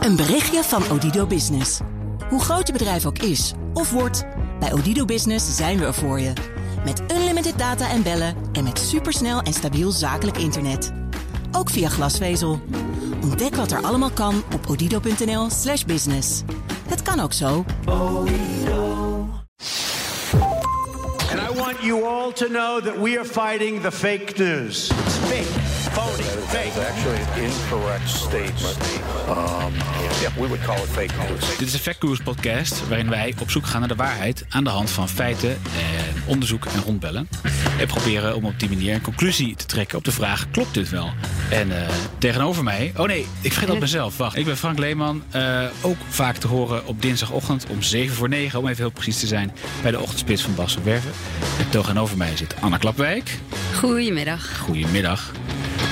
Een berichtje van Odido Business. Hoe groot je bedrijf ook is of wordt, bij Odido Business zijn we er voor je. Met unlimited data en bellen en met supersnel en stabiel zakelijk internet. Ook via glasvezel. Ontdek wat er allemaal kan op odido.nl/slash business. Het kan ook zo. And I want you all to know that we are fighting the fake news. It's fake, phony, fake. actually an incorrect statement. Um, yeah, we would call it fake news. Dit is de Fact News podcast waarin wij op zoek gaan naar de waarheid aan de hand van feiten en onderzoek en rondbellen. En proberen om op die manier een conclusie te trekken op de vraag: klopt dit wel? En eh, tegenover mij, oh nee, ik vergeet dat mezelf. Wacht, ik ben Frank Leeman. eh, ook vaak te horen op dinsdagochtend om 7 voor 9, om even heel precies te zijn, bij de ochtendspits van Bas van Werven. En tegenover mij zit Anna Klapwijk. Goedemiddag. Goedemiddag.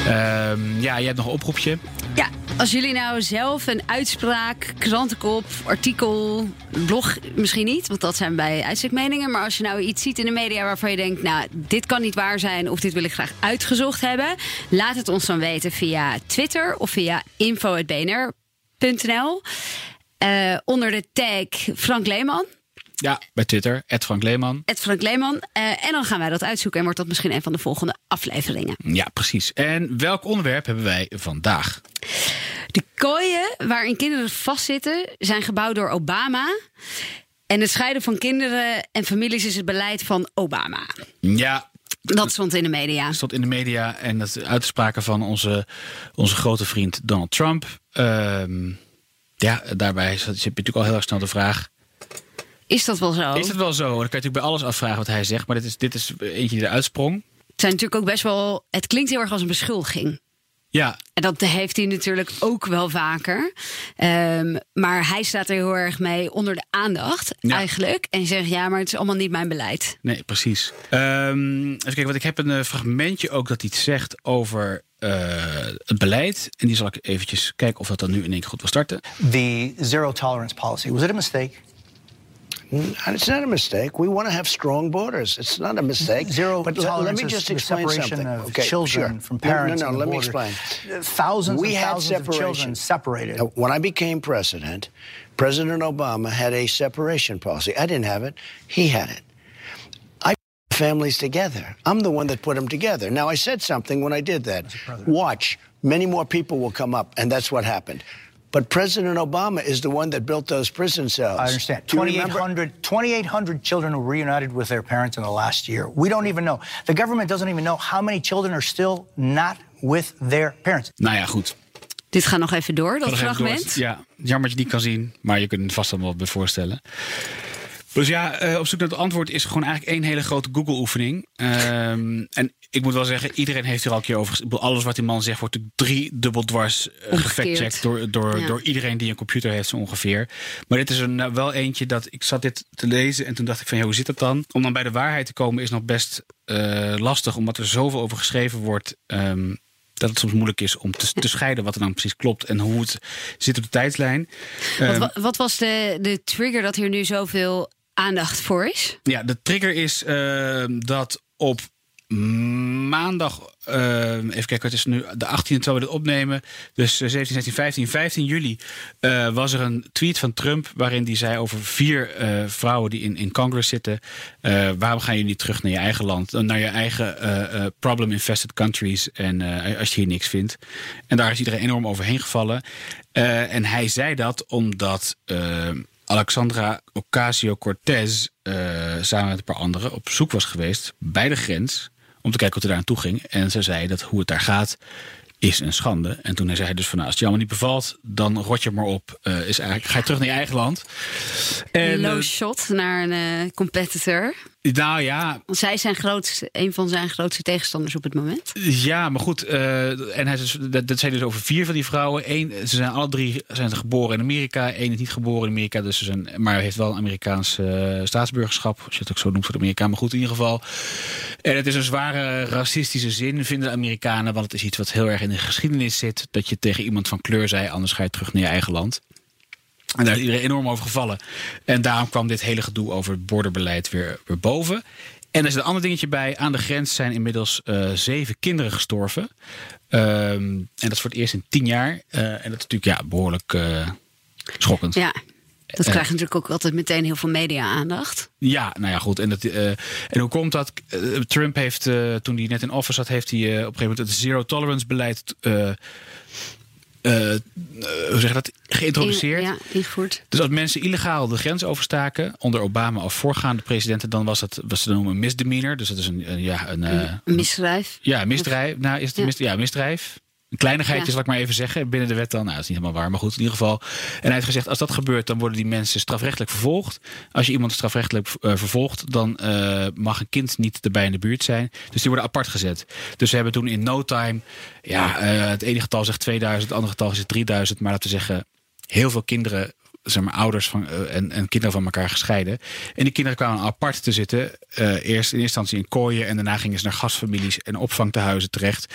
Ehm, ja, jij hebt nog een oproepje. Ja, als jullie nou zelf een uitspraak, krantenkop, artikel, blog misschien niet, want dat zijn bij uitstekmeningen. Maar als je nou iets ziet in de media waarvan je denkt, nou, dit kan niet waar zijn of dit wil ik graag uitgezocht hebben, laat het ons dan weten via Twitter of via info.bnr.nl. Eh, onder de tag Frank Leeman. Ja, bij Twitter, Frank Leeman. Het Frank Leeman. Eh, en dan gaan wij dat uitzoeken en wordt dat misschien een van de volgende afleveringen. Ja, precies. En welk onderwerp hebben wij vandaag? De kooien waarin kinderen vastzitten zijn gebouwd door Obama. En het scheiden van kinderen en families is het beleid van Obama. Ja, Dat stond in de media. stond in de media en dat uitspraken van onze, onze grote vriend Donald Trump. Ehm, ja, daarbij zit je natuurlijk al heel erg snel de vraag: Is dat wel zo? is het wel zo? Dan kan je natuurlijk bij alles afvragen wat hij zegt, maar dit is, dit is eentje die eruit sprong. Het zijn natuurlijk ook best wel. Het klinkt heel erg als een beschuldiging. Ja, En dat heeft hij natuurlijk ook wel vaker. Ehm, maar hij staat er heel erg mee onder de aandacht, Ja. eigenlijk. En zegt ja, maar het is allemaal niet mijn beleid. nee, precies. Ehm, even kijken, want ik heb een eh, fragmentje ook dat hij iets zegt over eh, het beleid. En die zal ik eventjes kijken of dat dan nu in één keer goed wil starten. the zero tolerance policy. Was it a mistake? It's not a mistake. We want to have strong borders. It's not a mistake. Zero but le- let me just explain separation something. of okay, children sure. from parents. No, no, the let me explain. Thousands we and had thousands of separation. children separated. When I became president, President Obama had a separation policy. I didn't have it. He had it. I put families together. I'm the one that put them together. Now, I said something when I did that. Watch, many more people will come up, and that's what happened. But President Obama is the one that built those prison cells. I understand. Do you remember? 2,800 2,800 children were reunited with their parents in the last year. We don't even know. The government doesn't even know how many children are still not with their parents. Nou ja, goed. Dit gaat nog even door, dat Nog even fragment. door. Ja, jammer dat je niet kan zien, maar je kunt het vast allemaal bij voorstellen. Dus ja, eh, op zoek naar het antwoord is gewoon eigenlijk één hele grote Google-oefening. Ehm, en ik moet wel zeggen, iedereen heeft er al een keer over. Alles wat die man zegt wordt drie dubbel dwars uh, gefactcheckt door, door, Ja. door iedereen die een computer heeft, zo ongeveer. Maar dit is er nou wel eentje dat ik zat dit te lezen en toen dacht ik van ja, hoe zit dat dan? Om dan bij de waarheid te komen is nog best eh, lastig, omdat er zoveel over geschreven wordt. ehm, dat het soms moeilijk is om te, te scheiden wat er dan precies klopt en hoe het zit op de tijdslijn. Ehm, Wat, wat was de, de trigger dat hier nu zoveel aandacht voor is? Ja, de trigger is ehm, dat op maandag, ehm, even kijken, het is nu de 18e terwijl we dit opnemen. Dus eh, 17, 16, 15, 15 juli eh, was er een tweet van Trump waarin hij zei over vier eh, vrouwen die in, in Congress zitten. eh, waarom gaan jullie terug naar je eigen land, naar je eigen problem-infested countries en als je hier niks vindt. En daar is iedereen enorm overheen gevallen. En hij zei dat omdat eh, Alexandra Ocasio-Cortez eh, samen met een paar anderen op zoek was geweest bij de grens om te kijken hoe het er aan toe ging. En ze zei dat hoe het daar gaat is een schande. En toen zei hij dus van nou, als het je allemaal niet bevalt, dan rot je maar op. eh, is eigenlijk, ga je terug naar je eigen land. En, Low eh, shot naar een competitor. Nou ja, Want zij zijn grootste, een van zijn grootste tegenstanders op het moment. Ja, maar goed. eh, en hij, is- dat, dat zijn dus over vier van die vrouwen. Eén, ze zijn alle drie zijn geboren in Amerika. Eén is niet geboren in Amerika, dus ze zijn, maar heeft wel een Amerikaans eh, staatsburgerschap. Als je het ook zo noemt voor de Amerikaan. Maar goed, in ieder geval. En het is een zware racistische zin, vinden de Amerikanen. Want het is iets wat heel erg in de geschiedenis zit. Dat je tegen iemand van kleur zei, anders ga je terug naar je eigen land. En daar is iedereen enorm over gevallen. En daarom kwam dit hele gedoe over het borderbeleid weer, weer boven. En er is een ander dingetje bij. Aan de grens zijn inmiddels uh, zeven kinderen gestorven. Um, en dat is voor het eerst in tien jaar. Uh, en dat is natuurlijk ja, behoorlijk uh, schokkend. Ja. Dat krijgt natuurlijk ook altijd meteen heel veel media-aandacht. Ja, nou ja, goed. En, dat, uh, en hoe komt dat? Trump heeft, toen hij net in office zat, heeft hij op een gegeven moment het zero tolerance beleid hoe zeg je dat, geïntroduceerd. ja, ingevoerd. Dus als mensen illegaal de grens overstaken, onder Obama of voorgaande presidenten, dan was dat wat ze noemen een misdemeanor. Dus dat is een, ja, een, een misdrijf. Ja, misdrijf. Nou, is het ja. Mis, ja, misdrijf. Een kleinigheidje, ja. zal ik maar even zeggen, binnen de wet dan. Nou, dat is niet helemaal waar, maar goed, in ieder geval. En hij heeft gezegd, als dat gebeurt, dan worden die mensen strafrechtelijk vervolgd. Als je iemand strafrechtelijk uh, vervolgt, dan uh, mag een kind niet erbij in de buurt zijn. Dus die worden apart gezet. Dus ze hebben toen in no time, ja, uh, het ene getal zegt 2000, het andere getal zegt 3000. Maar laten we zeggen, heel veel kinderen zeg maar, ouders van, uh, en, en, kinderen van elkaar gescheiden. En die kinderen kwamen apart te zitten. Uh, eerst in eerste instantie in kooien. En daarna gingen ze naar gastfamilies en opvangtehuizen terecht.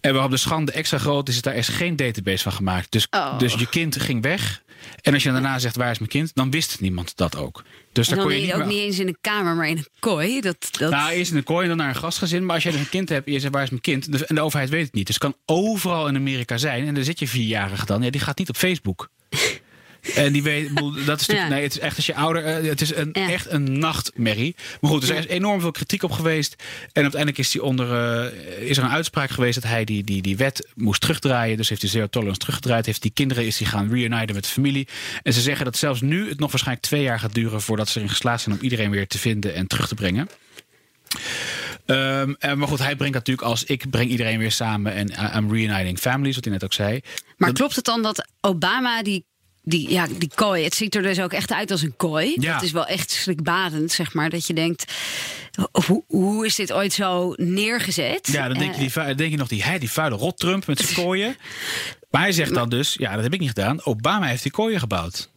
En waarop de schande extra groot is, daar is geen database van gemaakt. Dus, oh. dus je kind ging weg. En als je daarna zegt waar is mijn kind, dan wist niemand dat ook. Dus en dan kon je niet ook niet eens in een kamer, maar in een kooi. Dat, dat... Nou, eerst in een kooi en dan naar een gastgezin. Maar als je dus een kind hebt en je zegt waar is mijn kind, en de overheid weet het niet. Dus het kan overal in Amerika zijn. En dan zit je vierjarige dan. Ja, die gaat niet op Facebook. En die weet, dat is ja. nee, het is echt als je ouder, het is een, echt een nachtmerrie. Maar goed, er is enorm veel kritiek op geweest. En uiteindelijk is, die onder, uh, is er een uitspraak geweest dat hij die, die, die wet moest terugdraaien. Dus heeft hij zero tolerance teruggedraaid. Heeft die kinderen is die gaan reuniten met de familie. En ze zeggen dat zelfs nu het nog waarschijnlijk twee jaar gaat duren voordat ze erin geslaagd zijn om iedereen weer te vinden en terug te brengen. Um, maar goed, hij brengt natuurlijk als ik breng iedereen weer samen en uh, I'm reuniting families, wat hij net ook zei. Maar dat, klopt het dan dat Obama die die, ja, die kooi, het ziet er dus ook echt uit als een kooi. Ja. Het is wel echt schrikbarend, zeg maar. Dat je denkt, hoe, hoe is dit ooit zo neergezet? Ja, dan denk je, die, denk je nog, die, die vuile rot Trump met zijn kooien. maar hij zegt dan dus, ja, dat heb ik niet gedaan. Obama heeft die kooien gebouwd.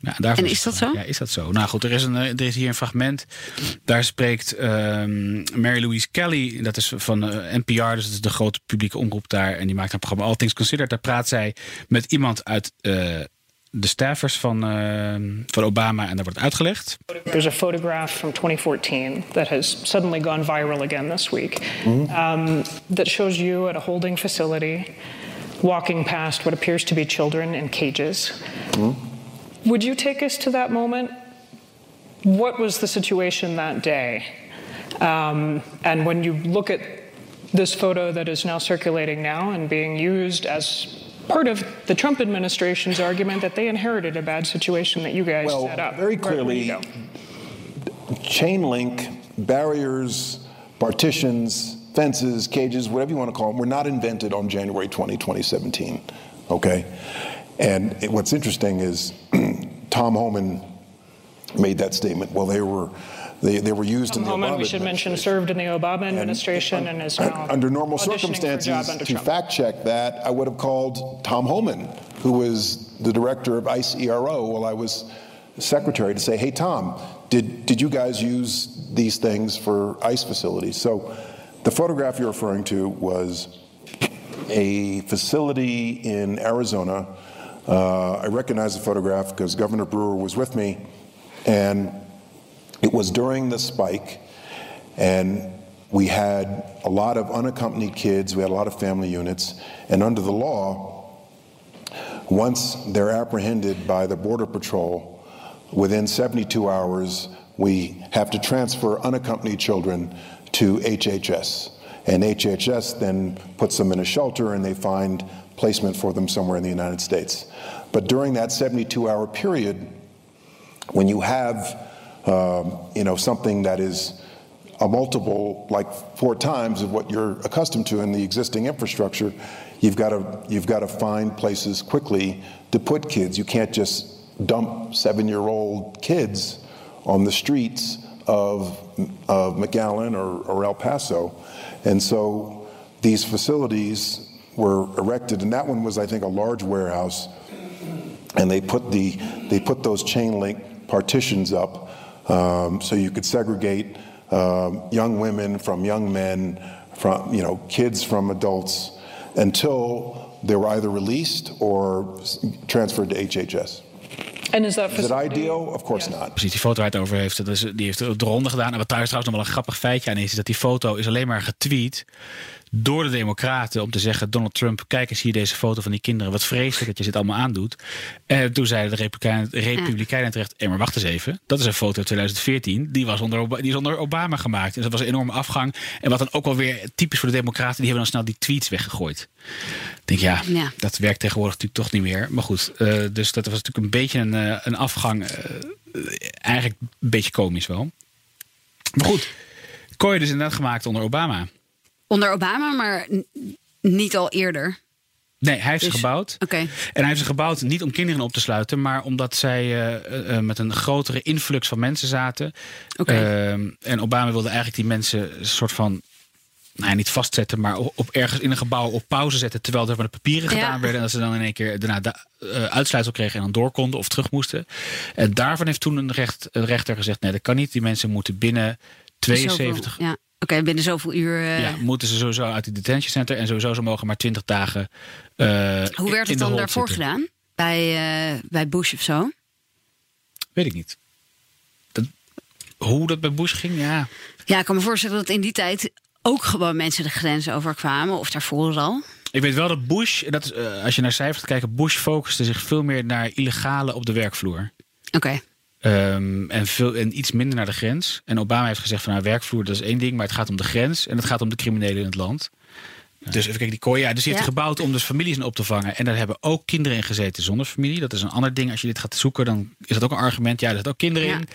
Ja, en is dat zo? Ja, is dat zo? Nou goed, er is, een, er is hier een fragment. Daar spreekt um, Mary Louise Kelly. Dat is van uh, NPR, dus dat is de grote publieke omroep daar. En die maakt een programma All Things Considered. Daar praat zij met iemand uit... Uh, de staffers van, uh, van Obama en daar wordt uitgelegd. There's a photograph from 2014 that has suddenly gone viral again this week mm um, that shows you at a holding facility walking past what appears to be children in cages. Mm. Would you take us to that moment? What was the situation that day? Um, and when you look at this photo that is now circulating now and being used as part of the Trump administration's argument that they inherited a bad situation that you guys well, set up. Very clearly, chain link, barriers, partitions, fences, cages, whatever you want to call them, were not invented on January 20, 2017. Okay? And it, what's interesting is Tom Homan made that statement. Well, they were they, they were used in the Obama we should mention, served in the Obama administration and, and is now under normal circumstances under to Trump. fact check that. I would have called Tom Homan, who was the director of ICE ERO while I was secretary, to say, "Hey, Tom, did did you guys use these things for ICE facilities?" So, the photograph you're referring to was a facility in Arizona. Uh, I recognize the photograph because Governor Brewer was with me, and it was during the spike, and we had a lot of unaccompanied kids, we had a lot of family units, and under the law, once they're apprehended by the Border Patrol, within 72 hours, we have to transfer unaccompanied children to HHS. And HHS then puts them in a shelter and they find placement for them somewhere in the United States. But during that 72 hour period, when you have um, you know, something that is a multiple, like four times of what you're accustomed to in the existing infrastructure, you've got to you've got to find places quickly to put kids. You can't just dump seven-year-old kids on the streets of of McAllen or, or El Paso, and so these facilities were erected, and that one was, I think, a large warehouse, and they put the they put those chain link partitions up um, so you could segregate um, young women from young men, from you know kids from adults, until they were either released or transferred to HHS. And is that Is it ideal? Of course not. Precies, die foto waar het over heeft, dat is, die heeft de ronde gedaan. En wat daar trouwens nog wel een grappig feitje aan is, is dat die foto is alleen maar getweet door de Democraten om te zeggen: Donald Trump, kijk eens hier deze foto van die kinderen. Wat vreselijk dat je dit allemaal aandoet. En toen zeiden de Republikeinen, Republikeinen terecht: hé, maar wacht eens even. Dat is een foto uit 2014. Die, was onder, Ob- die is onder Obama gemaakt. Dus dat was een enorme afgang. En wat dan ook wel weer typisch voor de Democraten, die hebben dan snel die tweets weggegooid. Ik denk ja, Ja. dat werkt tegenwoordig natuurlijk toch niet meer. Maar goed, eh, dus dat was natuurlijk een beetje een, eh, een afgang. eh, eigenlijk een beetje komisch wel. Maar goed, Kooi dus inderdaad gemaakt onder Obama. Onder Obama, maar niet al eerder. Nee, hij heeft ze Dus- gebouwd. Oké. En hij heeft ze gebouwd niet om kinderen op te sluiten, maar omdat zij eh, eh, met een grotere influx van mensen zaten. Oké. Ehm, en Obama wilde eigenlijk die mensen een soort van. Nou, niet vastzetten, maar op, op ergens in een gebouw op pauze zetten. Terwijl er van de papieren Ja. gedaan werden. En dat ze dan in één keer daarna de eh, uitsluitsel kregen en dan door konden of terug moesten. En daarvan heeft toen een, recht, een rechter gezegd: nee, dat kan niet. Die mensen moeten binnen 72 Zoveel, ja. Oké, binnen zoveel uur. eh, ja, moeten ze sowieso uit het detention center. En sowieso ze mogen maar 20 dagen. eh, Hoe werd het dan daarvoor zitten. gedaan? Bij, eh, bij Bush of zo? Weet ik niet. Dat, hoe dat bij Bush ging, ja. Ja, ik kan me voorstellen dat in die tijd ook gewoon mensen de grens overkwamen. Of daarvoor al. Ik weet wel dat Bush, dat is, als je naar cijfers kijken, Bush focuste zich veel meer naar illegale op de werkvloer. Oké. Ehm, en, veel, en iets minder naar de grens. En Obama heeft gezegd van nou, werkvloer dat is één ding, maar het gaat om de grens en het gaat om de criminelen in het land. Dus even kijken, die kooi, ja, dus die heeft Ja. gebouwd om dus families in op te vangen. En daar hebben ook kinderen in gezeten zonder familie. Dat is een ander ding. Als je dit gaat zoeken, dan is dat ook een argument. Ja, er zitten ook kinderen Ja. in.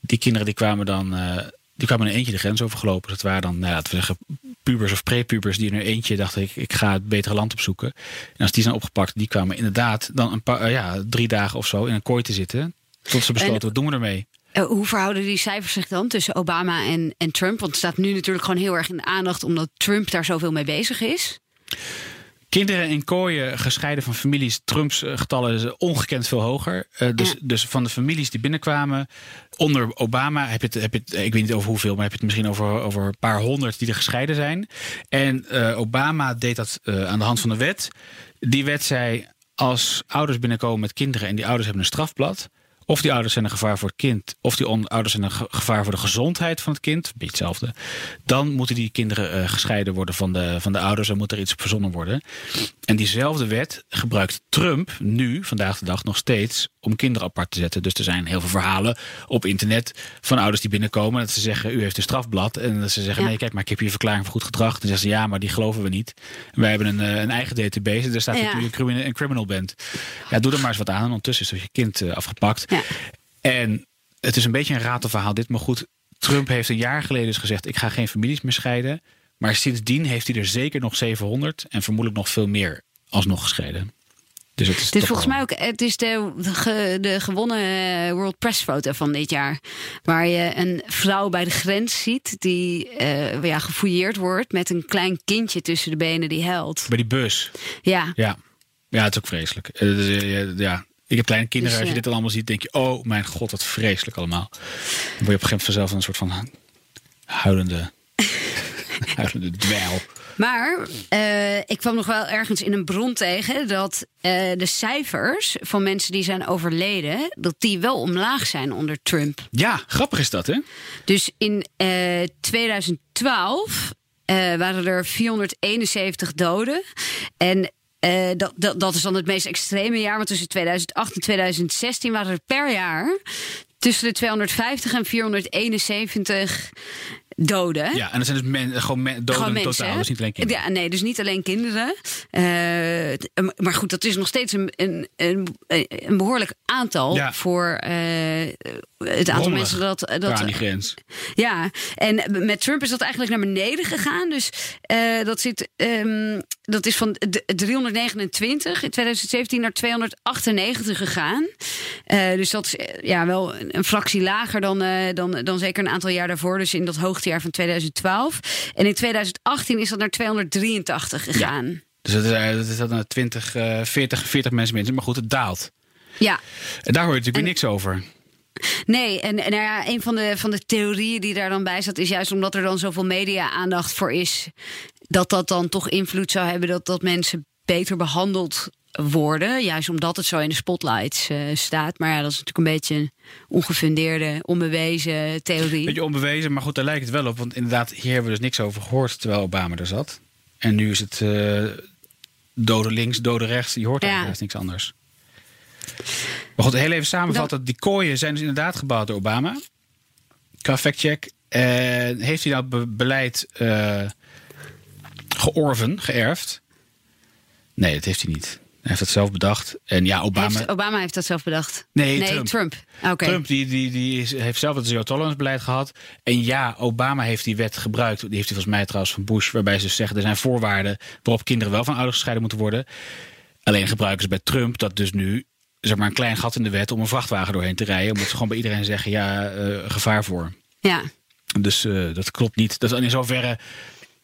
Die kinderen die kwamen dan, eh, die kwamen in eentje de grens overgelopen. Dat waren dan, nou, laten we zeggen, pubers of prepubers die in hun eentje dachten, ik, ik ga het betere land opzoeken. En als die zijn opgepakt, die kwamen inderdaad dan een paar, eh, ja, drie dagen of zo in een kooi te zitten. Tot ze besloten, En- wat doen we ermee? Eh, hoe verhouden die cijfers zich dan tussen Obama en, en Trump? Want het staat nu natuurlijk gewoon heel erg in de aandacht... omdat Trump daar zoveel mee bezig is. Kinderen in kooien gescheiden van families, Trumps eh, getallen is ongekend veel hoger. Eh, dus, Ja. dus van de families die binnenkwamen onder Obama, heb je het, heb je het, ik weet niet over hoeveel, maar heb je het misschien over, over een paar honderd die er gescheiden zijn. En Obama deed dat aan de hand van de wet. Die wet zei: als ouders binnenkomen met kinderen en die ouders hebben een strafblad. Of die ouders zijn een gevaar voor het kind, of die ouders zijn een ge- gevaar voor de gezondheid van het kind, een beetje hetzelfde. Dan moeten die kinderen eh, gescheiden worden van de, van de ouders en moet er iets op verzonnen worden. En diezelfde wet gebruikt Trump nu, vandaag de dag, nog steeds om kinderen apart te zetten. Dus er zijn heel veel verhalen op internet van ouders die binnenkomen. Dat ze zeggen, u heeft een strafblad. En dat ze zeggen, Ja. nee, kijk, maar ik heb hier een verklaring voor goed gedrag. Dan zeggen ze, ja, maar die geloven we niet. Wij hebben een, eh, een eigen database. En daar staat Ja. dat u een criminal, bent. Ja, doe er maar eens wat aan. En ondertussen is dus je kind eh, afgepakt. Ja. En het is een beetje een ratelverhaal dit. Maar goed, Trump heeft een jaar geleden dus gezegd... ik ga geen families meer scheiden. Maar sindsdien heeft hij er zeker nog 700... en vermoedelijk nog veel meer alsnog gescheiden. Dus het is, Het is volgens mij ook het is de, de, ge- de gewonnen eh, World Press foto van dit jaar. Waar je een vrouw bij de grens ziet die eh, ja, gefouilleerd wordt met een klein kindje tussen de benen die huilt. Bij die bus. Ja, Ja, ja het is ook vreselijk. Eh, dus, ja. Ik heb kleine kinderen. Dus, Als je dit allemaal ziet, denk je... oh mijn god, wat vreselijk allemaal. Dan word je op een gegeven moment vanzelf een soort van huilende, huilende dweil. maar eh, ik kwam nog wel ergens in een bron tegen dat eh, de cijfers van mensen die zijn overleden, dat die wel omlaag zijn onder Trump. Ja, grappig is dat, hè? Dus in eh, 2012 eh, waren er 471 doden. En eh, dat, dat, dat is dan het meest extreme jaar. Want tussen 2008 en 2016 waren er per jaar tussen de 250 en 471 doden. Ja, en dat zijn dus men, gewoon men, doden Gewoon in mensen, totaal. Dus niet alleen kinderen. Ja, nee, dus niet alleen kinderen. Eh, maar goed, dat is nog steeds een, een, een, een behoorlijk aantal Ja. voor eh, het aantal Rommelig. mensen dat. Dat die grens. ja, en met Trump is dat eigenlijk naar beneden gegaan. Dus eh, dat, zit, ehm, dat is van d- 329 in 2017 naar 298 gegaan. Eh, dus dat is ja, wel een, fractie lager dan, dan, dan zeker een aantal jaar daarvoor. Dus in dat hoogtejaar van 2012. En in 2018 is dat naar 283 gegaan. Dus dat is, eh, dat is dan eh, 20, eh, 40, 40 mensen minder. Maar goed, het daalt. Ja. En daar hoor je natuurlijk En- weer niks over. Nee, en, en nou ja, een van de, van de theorieën die daar dan bij staat, is juist omdat er dan zoveel media-aandacht voor is, dat dat dan toch invloed zou hebben dat, dat mensen beter behandeld worden. Juist omdat het zo in de spotlights eh, staat. Maar ja, dat is natuurlijk een beetje een ongefundeerde, onbewezen theorie. Beetje onbewezen, maar goed, daar lijkt het wel op. Want inderdaad, hier hebben we dus niks over gehoord terwijl Obama er zat. En nu is het uh, dode links, dode rechts. Je hoort eigenlijk ja. niks anders. Maar goed, heel even samenvatten. Die kooien zijn dus inderdaad gebouwd door Obama. Qua factcheck. En heeft hij dat beleid uh, georven, geërfd? Nee, dat heeft hij niet. Hij heeft dat zelf bedacht. En ja, Obama. Heeft, Obama heeft dat zelf bedacht. Nee, nee Trump. Trump, Trump die, die, die is, heeft zelf het zero tolerance beleid gehad. En ja, Obama heeft die wet gebruikt. Die heeft hij volgens mij trouwens van Bush. Waarbij ze zeggen er zijn voorwaarden waarop kinderen wel van ouders gescheiden moeten worden. Alleen gebruiken ze bij Trump dat dus nu zeg maar een klein gat in de wet om een vrachtwagen doorheen te rijden. Omdat ze gewoon bij iedereen zeggen ja, uh, gevaar voor. Ja. Dus uh, dat klopt niet. Dat is in zoverre.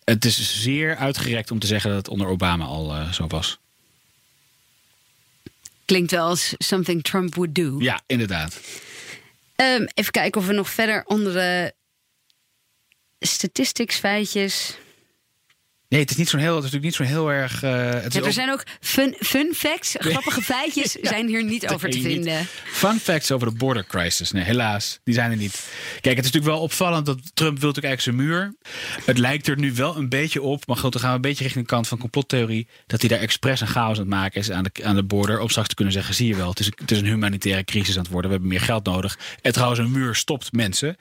Het is zeer uitgerekt om te zeggen dat het onder Obama al uh, zo was. Klinkt wel als something Trump would do. Ja, inderdaad. Um, even kijken of we nog verder andere statistics, feitjes. Nee, het is niet zo'n heel, het is natuurlijk niet zo'n heel erg. Uh, het ja, er zijn ook fun, fun facts, grappige feitjes ja, zijn hier niet over te vinden. Niet. Fun facts over de border crisis. Nee, helaas, die zijn er niet. Kijk, het is natuurlijk wel opvallend dat Trump wil natuurlijk eigenlijk zijn muur. Het lijkt er nu wel een beetje op, maar goed, dan gaan we een beetje richting de kant van complottheorie. Dat hij daar expres een chaos aan het maken is aan de, aan de border. Om straks te kunnen zeggen: zie je wel, het is, het is een humanitaire crisis aan het worden. We hebben meer geld nodig. En trouwens, een muur stopt mensen.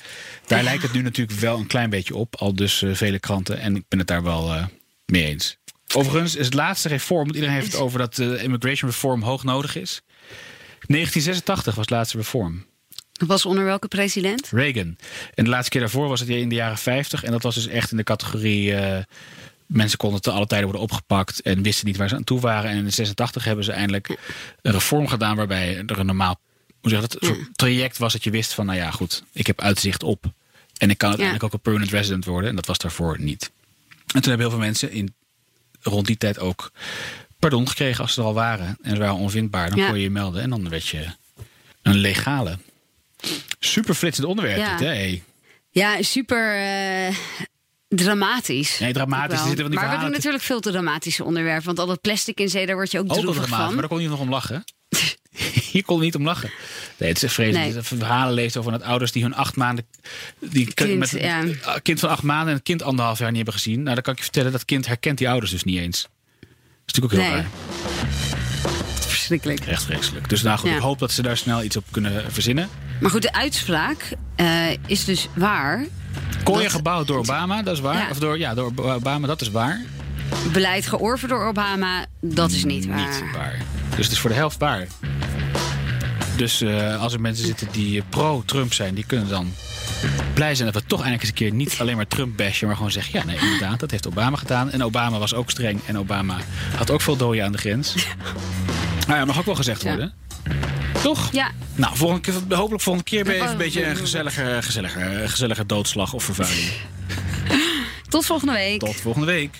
Daar ja. lijkt het nu natuurlijk wel een klein beetje op. Al dus uh, vele kranten. En ik ben het daar wel. Uh, mee eens. Overigens is het laatste reform, want iedereen heeft het over dat de immigration reform hoog nodig is. 1986 was het laatste reform. Dat was onder welke president? Reagan. En de laatste keer daarvoor was het in de jaren 50. En dat was dus echt in de categorie. Uh, mensen konden te alle tijden worden opgepakt en wisten niet waar ze aan toe waren. En in 86 hebben ze eindelijk een reform gedaan waarbij er een normaal hoe zeg dat, traject was dat je wist van, nou ja, goed, ik heb uitzicht op. En ik kan uiteindelijk ja. ook een permanent resident worden. En dat was daarvoor niet. En toen hebben heel veel mensen in, rond die tijd ook pardon gekregen als ze er al waren. En ze waren onvindbaar. Dan ja. kon je je melden en dan werd je een legale. Super flitsend onderwerp ja. dit, hè? Hey. Ja, super uh, dramatisch. Nee, dramatisch. Er zitten maar we doen natuurlijk veel te dramatische onderwerpen. Want al dat plastic in zee, daar word je ook, ook droevig van. Maar daar kon je nog om lachen. Hier kon niet om lachen. Nee, het is echt vreselijk. Nee. Verhalen leest over dat ouders die hun acht maanden. Die kind, met ja. een kind van acht maanden en een kind anderhalf jaar niet hebben gezien. Nou, dan kan ik je vertellen dat kind herkent die ouders dus niet eens. Dat is natuurlijk ook heel nee. raar. Verschrikkelijk. Echt vreselijk. Dus nou goed, ja. ik hoop dat ze daar snel iets op kunnen verzinnen. Maar goed, de uitspraak uh, is dus waar. Kooien gebouwd door Obama, dat is waar. Ja. Of door, ja, door Obama, dat is waar. Beleid georven door Obama, dat is niet waar. Niet waar. Dus het is voor de helft waar. Dus uh, als er mensen zitten die pro-Trump zijn, die kunnen dan blij zijn dat we toch eindelijk eens een keer niet alleen maar Trump bashen, maar gewoon zeggen: ja, nee, inderdaad, dat heeft Obama gedaan. En Obama was ook streng en Obama had ook veel doden aan de grens. Nou ja, mag ook wel gezegd worden. Ja. Toch? Ja. Nou, volgende keer, hopelijk volgende keer ben je even een beetje een gezellige, gezellige, gezellige doodslag of vervuiling. Tot volgende week. Tot volgende week.